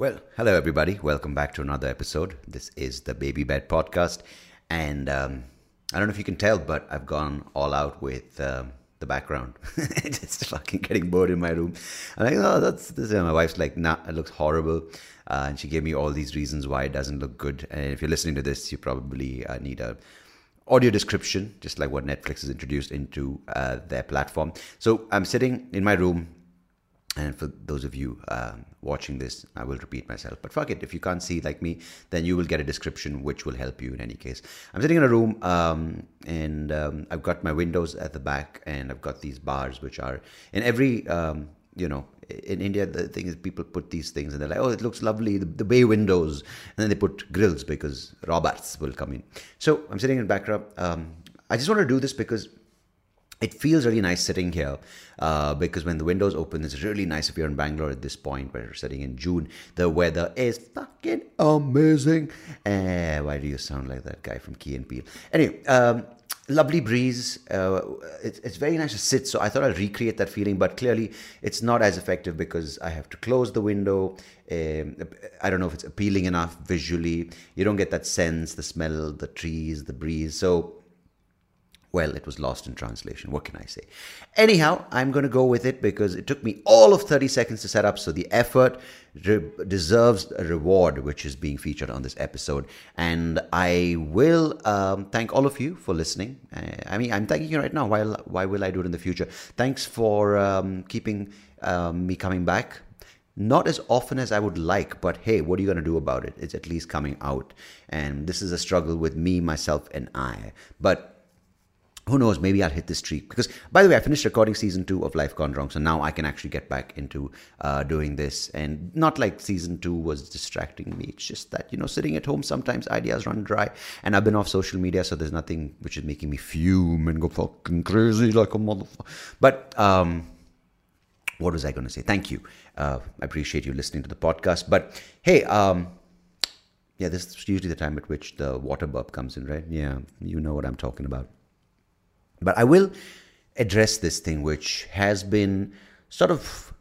Well, hello everybody. Welcome back to another episode. This is the Baby Bed podcast, and um, I don't know if you can tell, but I've gone all out with um, the background. Just fucking getting bored in my room. I'm like, oh, that's this. And my wife's like, nah, it looks horrible, uh, and she gave me all these reasons why it doesn't look good. And if you're listening to this, you probably uh, need a audio description, just like what Netflix has introduced into uh, their platform. So I'm sitting in my room and for those of you um, watching this, I will repeat myself. But fuck it, if you can't see like me, then you will get a description which will help you in any case. I'm sitting in a room um, and um, I've got my windows at the back and I've got these bars which are in every, um, you know, in India, the thing is people put these things and they're like, oh, it looks lovely, the, the bay windows. And then they put grills because robots will come in. So I'm sitting in background. Um, I just want to do this because it feels really nice sitting here uh, because when the windows open, it's really nice if you're in Bangalore at this point, where we're sitting in June. The weather is fucking amazing. Uh, why do you sound like that guy from Key and Peele? Anyway, um, lovely breeze. Uh, it's, it's very nice to sit. So I thought I'd recreate that feeling, but clearly it's not as effective because I have to close the window. Um, I don't know if it's appealing enough visually. You don't get that sense, the smell, the trees, the breeze. So well, it was lost in translation. What can I say? Anyhow, I'm going to go with it because it took me all of 30 seconds to set up. So the effort re- deserves a reward, which is being featured on this episode. And I will um, thank all of you for listening. Uh, I mean, I'm thanking you right now. Why, why will I do it in the future? Thanks for um, keeping um, me coming back. Not as often as I would like, but hey, what are you going to do about it? It's at least coming out. And this is a struggle with me, myself, and I. But who knows? Maybe i'll hit this streak because by the way i finished recording season two of life gone wrong so now i can actually get back into uh, doing this. And not like season two was distracting me. It's just that you know sitting at home sometimes ideas run dry. And i've been off social media so there's nothing which is making me fume and go fucking crazy like a motherfucker. But um what was i going to say? Thank you. Uh, i appreciate you listening to the podcast. But hey um yeah this is usually the time at which the water burp comes in right? Yeah you know what i'm talking about but I will address this thing which has been sort of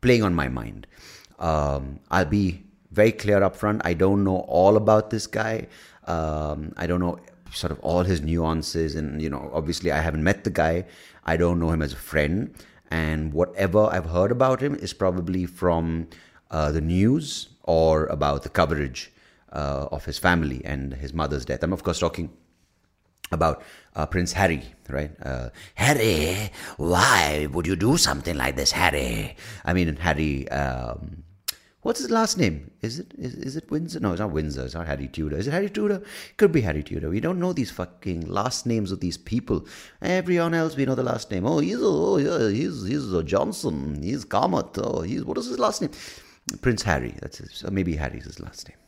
playing on my mind. Um, I'll be very clear up front. I don't know all about this guy. Um, I don't know sort of all his nuances. And, you know, obviously I haven't met the guy. I don't know him as a friend. And whatever I've heard about him is probably from uh, the news or about the coverage uh, of his family and his mother's death. I'm, of course, talking about uh, Prince Harry, right? Uh, Harry, why would you do something like this, Harry? I mean, Harry. Um, what's his last name? Is it is, is it Windsor? No, it's not Windsor. It's not Harry Tudor. Is it Harry Tudor? Could be Harry Tudor. We don't know these fucking last names of these people. Everyone else we know the last name. Oh, he's oh yeah, he's he's Johnson. He's Comet. Oh, he's what is his last name? Prince Harry. That's his. Maybe Harry's his last name.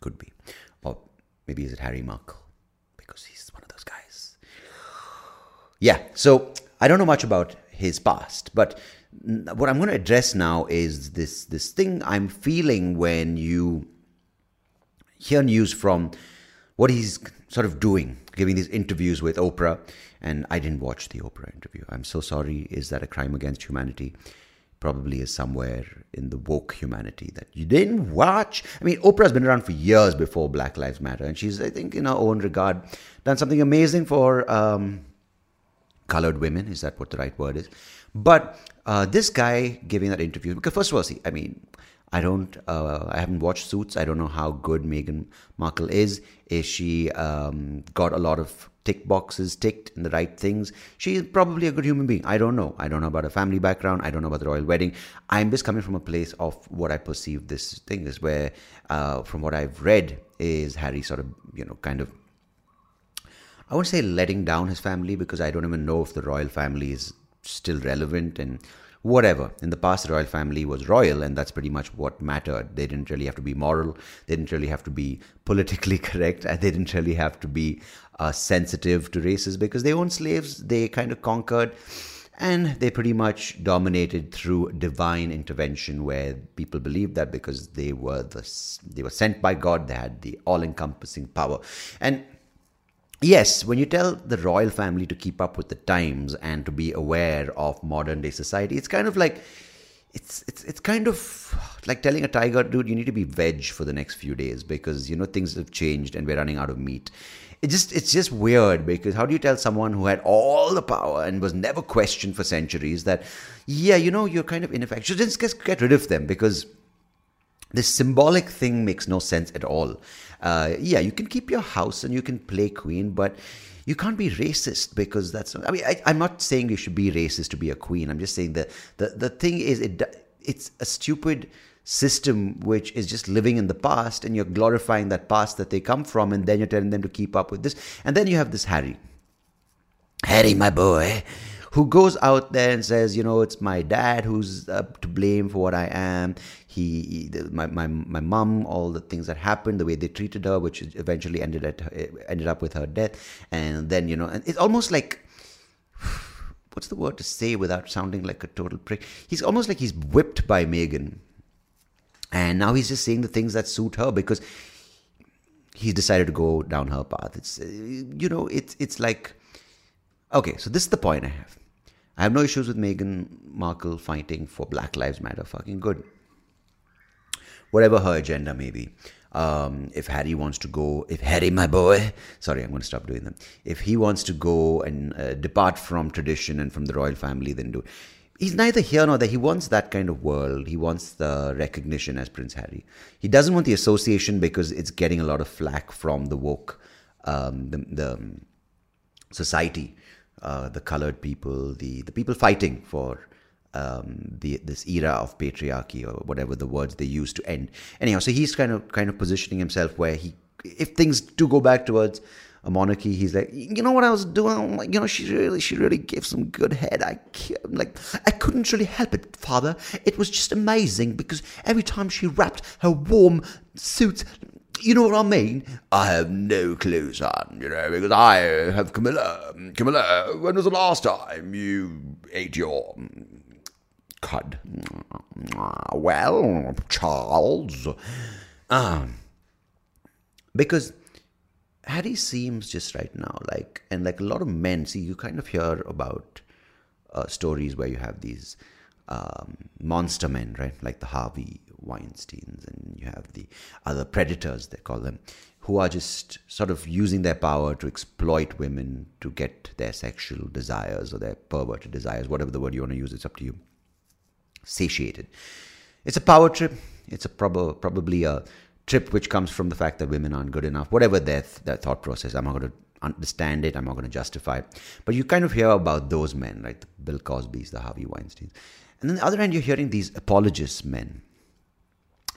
Could be, or maybe is it Harry Markle? because he's one of those guys. Yeah, so I don't know much about his past, but what I'm going to address now is this this thing I'm feeling when you hear news from what he's sort of doing, giving these interviews with Oprah. And I didn't watch the Oprah interview. I'm so sorry. Is that a crime against humanity? probably is somewhere in the woke humanity that you didn't watch. I mean, Oprah's been around for years before Black Lives Matter, and she's, I think, in her own regard, done something amazing for um, colored women. Is that what the right word is? But uh, this guy giving that interview, because first of all, see, I mean, I don't, uh, I haven't watched Suits. I don't know how good Meghan Markle is. Is she um, got a lot of tick boxes ticked in the right things? She is probably a good human being. I don't know. I don't know about her family background. I don't know about the royal wedding. I'm just coming from a place of what I perceive this thing is, where, uh, from what I've read, is Harry sort of, you know, kind of. I won't say letting down his family because I don't even know if the royal family is still relevant and whatever. In the past, the royal family was royal, and that's pretty much what mattered. They didn't really have to be moral, they didn't really have to be politically correct, and they didn't really have to be uh, sensitive to races because they owned slaves, they kind of conquered. And they pretty much dominated through divine intervention, where people believed that because they were the they were sent by God, they had the all-encompassing power. And yes, when you tell the royal family to keep up with the times and to be aware of modern day society, it's kind of like it's it's it's kind of like telling a tiger, dude, you need to be veg for the next few days because you know things have changed and we're running out of meat. It just it's just weird because how do you tell someone who had all the power and was never questioned for centuries that yeah, you know, you're kind of ineffectual. Just, just get rid of them because this symbolic thing makes no sense at all. Uh, yeah, you can keep your house and you can play queen, but you can't be racist because that's. I mean, I, am not saying you should be racist to be a queen. I'm just saying that the the thing is, it it's a stupid system which is just living in the past, and you're glorifying that past that they come from, and then you're telling them to keep up with this, and then you have this Harry. Harry, my boy, who goes out there and says, you know, it's my dad who's uh, to blame for what I am. He, he my, my, my mom, all the things that happened, the way they treated her, which eventually ended at ended up with her death. And then, you know, and it's almost like, what's the word to say without sounding like a total prick? He's almost like he's whipped by Meghan. And now he's just saying the things that suit her because he's decided to go down her path. It's, you know, it's, it's like, okay, so this is the point I have. I have no issues with Meghan Markle fighting for Black Lives Matter. Fucking good. Whatever her agenda may be. Um, if Harry wants to go, if Harry, my boy, sorry, I'm going to stop doing them. If he wants to go and uh, depart from tradition and from the royal family, then do. He's neither here nor there. He wants that kind of world. He wants the recognition as Prince Harry. He doesn't want the association because it's getting a lot of flack from the woke, um, the, the um, society uh, the colored people, the, the people fighting for um, the this era of patriarchy or whatever the words they use to end. Anyhow, so he's kind of kind of positioning himself where he, if things do go back towards a monarchy, he's like, you know what I was doing? Like, you know, she really, she really gave some good head. I like, I couldn't really help it, father. It was just amazing because every time she wrapped her warm suits you know what I mean? I have no clue, son, you know, because I have Camilla. Camilla, when was the last time you ate your cud? Well, Charles. Um, because Harry seems just right now like, and like a lot of men, see, you kind of hear about uh, stories where you have these um, monster men, right? Like the Harvey Weinsteins, and you have the other predators, they call them, who are just sort of using their power to exploit women to get their sexual desires or their perverted desires, whatever the word you want to use, it's up to you. Satiated. It's a power trip. It's a prob- probably a trip which comes from the fact that women aren't good enough, whatever their, th- their thought process. I'm not going to understand it. I'm not going to justify it. But you kind of hear about those men, right? The Bill Cosby's, the Harvey Weinsteins. And on the other hand, you're hearing these apologists men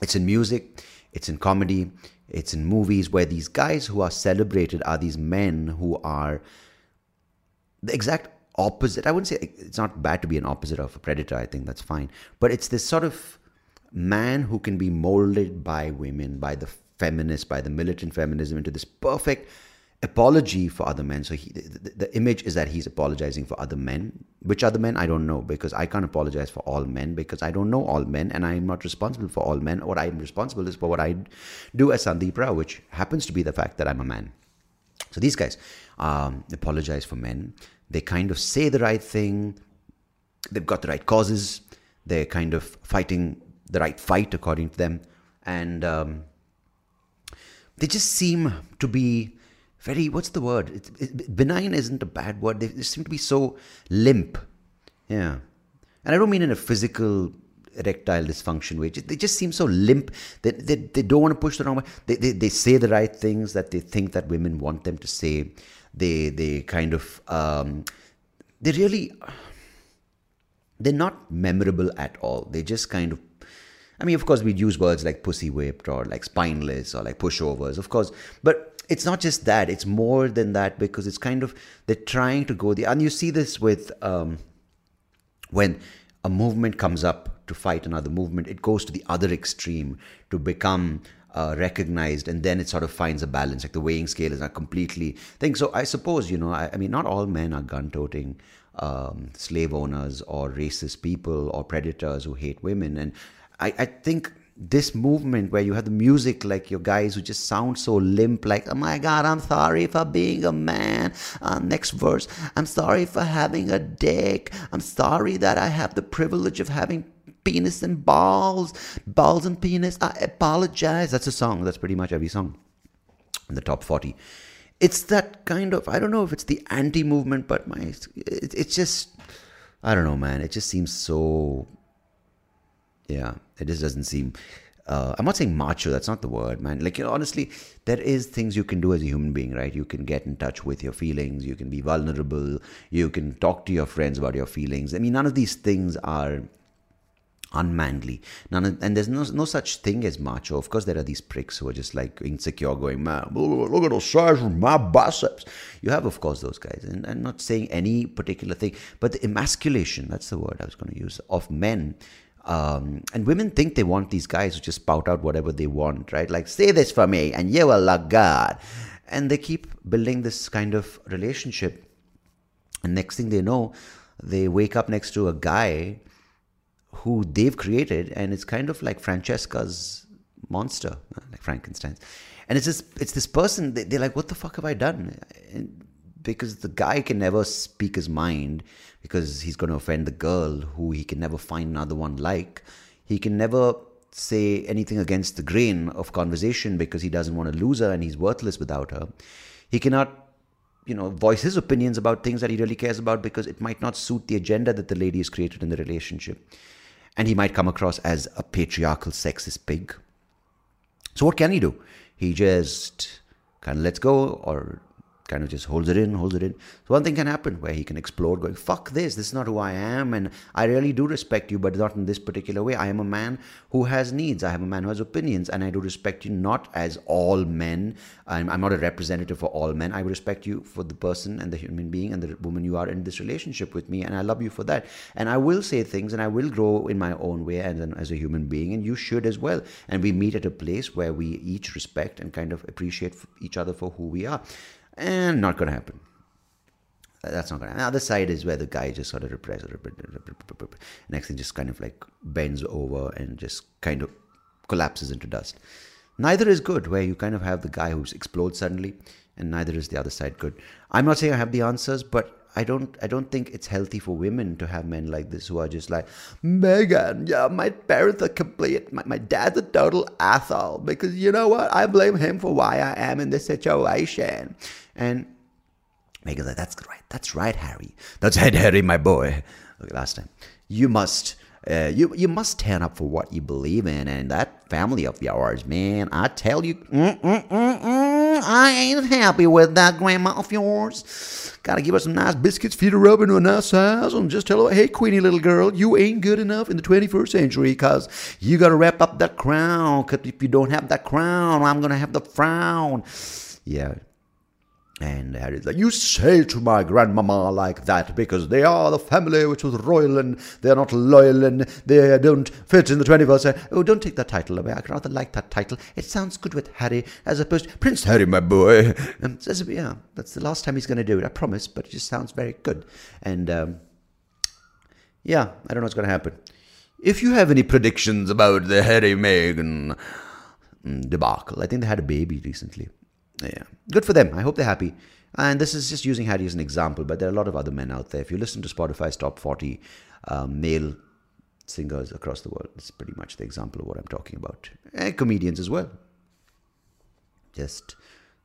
it's in music, it's in comedy, it's in movies where these guys who are celebrated are these men who are the exact opposite. I wouldn't say it's not bad to be an opposite of a predator, I think that's fine. But it's this sort of man who can be molded by women, by the feminists, by the militant feminism into this perfect apology for other men. So he, the, the, image is that he's apologizing for other men. Which other men? I don't know because I can't apologize for all men because I don't know all men and I'm not responsible for all men. What I'm responsible is for what I do as Sandeep Rao, which happens to be the fact that I'm a man. So these guys um, apologize for men. They kind of say the right thing. They've got the right causes. They're kind of fighting the right fight according to them. And um, they just seem to be very what's the word? It, it, benign isn't a bad word. They, they, seem to be so limp. Yeah. And i don't mean in a physical erectile dysfunction way. They just seem so limp that they, they, they, don't want to push the wrong way. They, they, they say the right things that they think that women want them to say. They they kind of um, they really they're not memorable at all. They just kind of I mean, of course, we'd use words like pussy whipped or like spineless or like pushovers, of course. But it's not just that it's more than that because it's kind of they're trying to go the and you see this with um, when a movement comes up to fight another movement it goes to the other extreme to become uh, recognized and then it sort of finds a balance like the weighing scale is not completely thing. So i suppose you know I, I mean not all men are gun toting um, slave owners or racist people or predators who hate women. And I, I think this movement where you have the music like your guys who just sound so limp like oh my god i'm sorry for being a man uh, next verse i'm sorry for having a dick i'm sorry that i have the privilege of having penis and balls, balls and penis. I apologize. That's a song. That's pretty much every song in the top 40. It's that kind of, I don't know if it's the anti movement, but my, it, it's just, I don't know, man. It just seems so, yeah, it just doesn't seem. Uh, I'm not saying macho. That's not the word, man. Like you know, honestly, there is things you can do as a human being, right? You can get in touch with your feelings. You can be vulnerable. You can talk to your friends about your feelings. I mean, none of these things are unmanly. None of, and there's no no such thing as macho. Of course, there are these pricks who are just like insecure, going, "Man, look at the size of my biceps." You have, of course, those guys, and I'm not saying any particular thing, but the emasculation—that's the word I was going to use—of men. Um, and women think they want these guys who just spout out whatever they want, right? Like, say this for me, and you will look God. And they keep building this kind of relationship. And next thing they know, they wake up next to a guy who they've created, and it's kind of like Francesca's monster, like Frankenstein's. And it's this, it's this person. They're like, "What the fuck have I done?" And because the guy can never speak his mind because he's going to offend the girl who he can never find another one like. He can never say anything against the grain of conversation because he doesn't want to lose her and he's worthless without her. He cannot, you know, voice his opinions about things that he really cares about because it might not suit the agenda that the lady has created in the relationship and he might come across as a patriarchal sexist pig. So what can he do? He just kind of lets go or kind of just holds it in, holds it in. So one thing can happen where he can explode, going, fuck this, this is not who I am, and I really do respect you, but not in this particular way. I am a man who has needs, I am a man who has opinions, and I do respect you not as all men. I'm, I'm not a representative for all men. I respect you for the person and the human being and the woman you are in this relationship with me, and I love you for that. And I will say things and I will grow in my own way as, an, as a human being, and you should as well. And we meet at a place where we each respect and kind of appreciate each other for who we are. And not going to happen. That's not going to happen. The other side is where the guy just sort of represses. Next thing just kind of like bends over and just kind of collapses into dust. Neither is good, where you kind of have the guy who explodes suddenly, and neither is the other side good. I'm not saying I have the answers, but I don't I don't think it's healthy for women to have men like this who are just like Meghan, yeah, my parents are complete. My, my dad's a total asshole because you know what? I blame him for why I am in this situation. And Meghan's like, that's right, that's right, Harry. That's right, Harry, my boy. Look, last time. You must uh, you you must stand up for what you believe in, and that family of yours, man. I tell you, mm, mm, mm, I ain't happy with that grandma of yours. Gotta give her some nice biscuits, feed her up into a nice house, and just tell her, hey, Queenie, little girl, you ain't good enough in the 21st century, cause you gotta wrap up that crown. Cause if you don't have that crown, I'm gonna have the frown. Yeah, and Harry's like, You say to my grandmama like that because they are the family which was royal and they are not loyal and they don't fit in the 21st century. Oh, don't take that title away. I rather like that title. It sounds good with Harry as opposed to Prince Harry, my boy. And says, Yeah, that's the last time he's going to do it. I promise, but it just sounds very good. And um, yeah, I don't know what's going to happen. If you have any predictions about the Harry Meghan mm, debacle, I think they had a baby recently. Yeah, good for them. I hope they're happy. And this is just using Harry as an example, but there are a lot of other men out there. If you listen to Spotify's top 40 um, male singers across the world, it's pretty much the example of what I'm talking about. And comedians as well. Just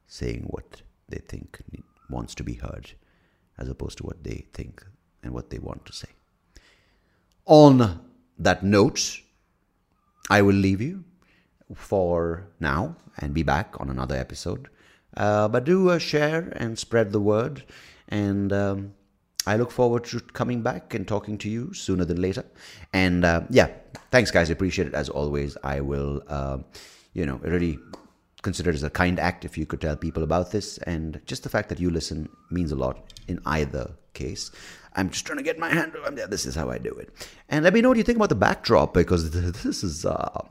saying what they think wants to be heard, as opposed to what they think and what they want to say. On that note, I will leave you for now and be back on another episode. Uh, but do uh, share and spread the word. And um, I look forward to coming back and talking to you sooner than later. And uh, yeah, thanks, guys. I appreciate it as always. I will, uh, you know, really consider it as a kind act if you could tell people about this. And just the fact that you listen means a lot in either case. I'm just trying to get my hand. Yeah, this is how I do it. And let me know what you think about the backdrop because this is uh,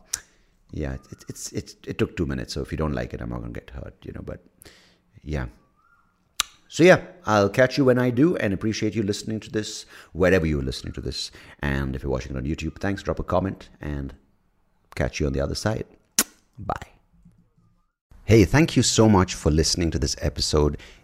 yeah, it, it's it, it took two minutes. So if you don't like it, I'm not gonna get hurt, you know. But yeah. So yeah, I'll catch you when I do, and appreciate you listening to this wherever you're listening to this. And if you're watching it on YouTube, thanks. Drop a comment, and catch you on the other side. Bye. Hey, thank you so much for listening to this episode.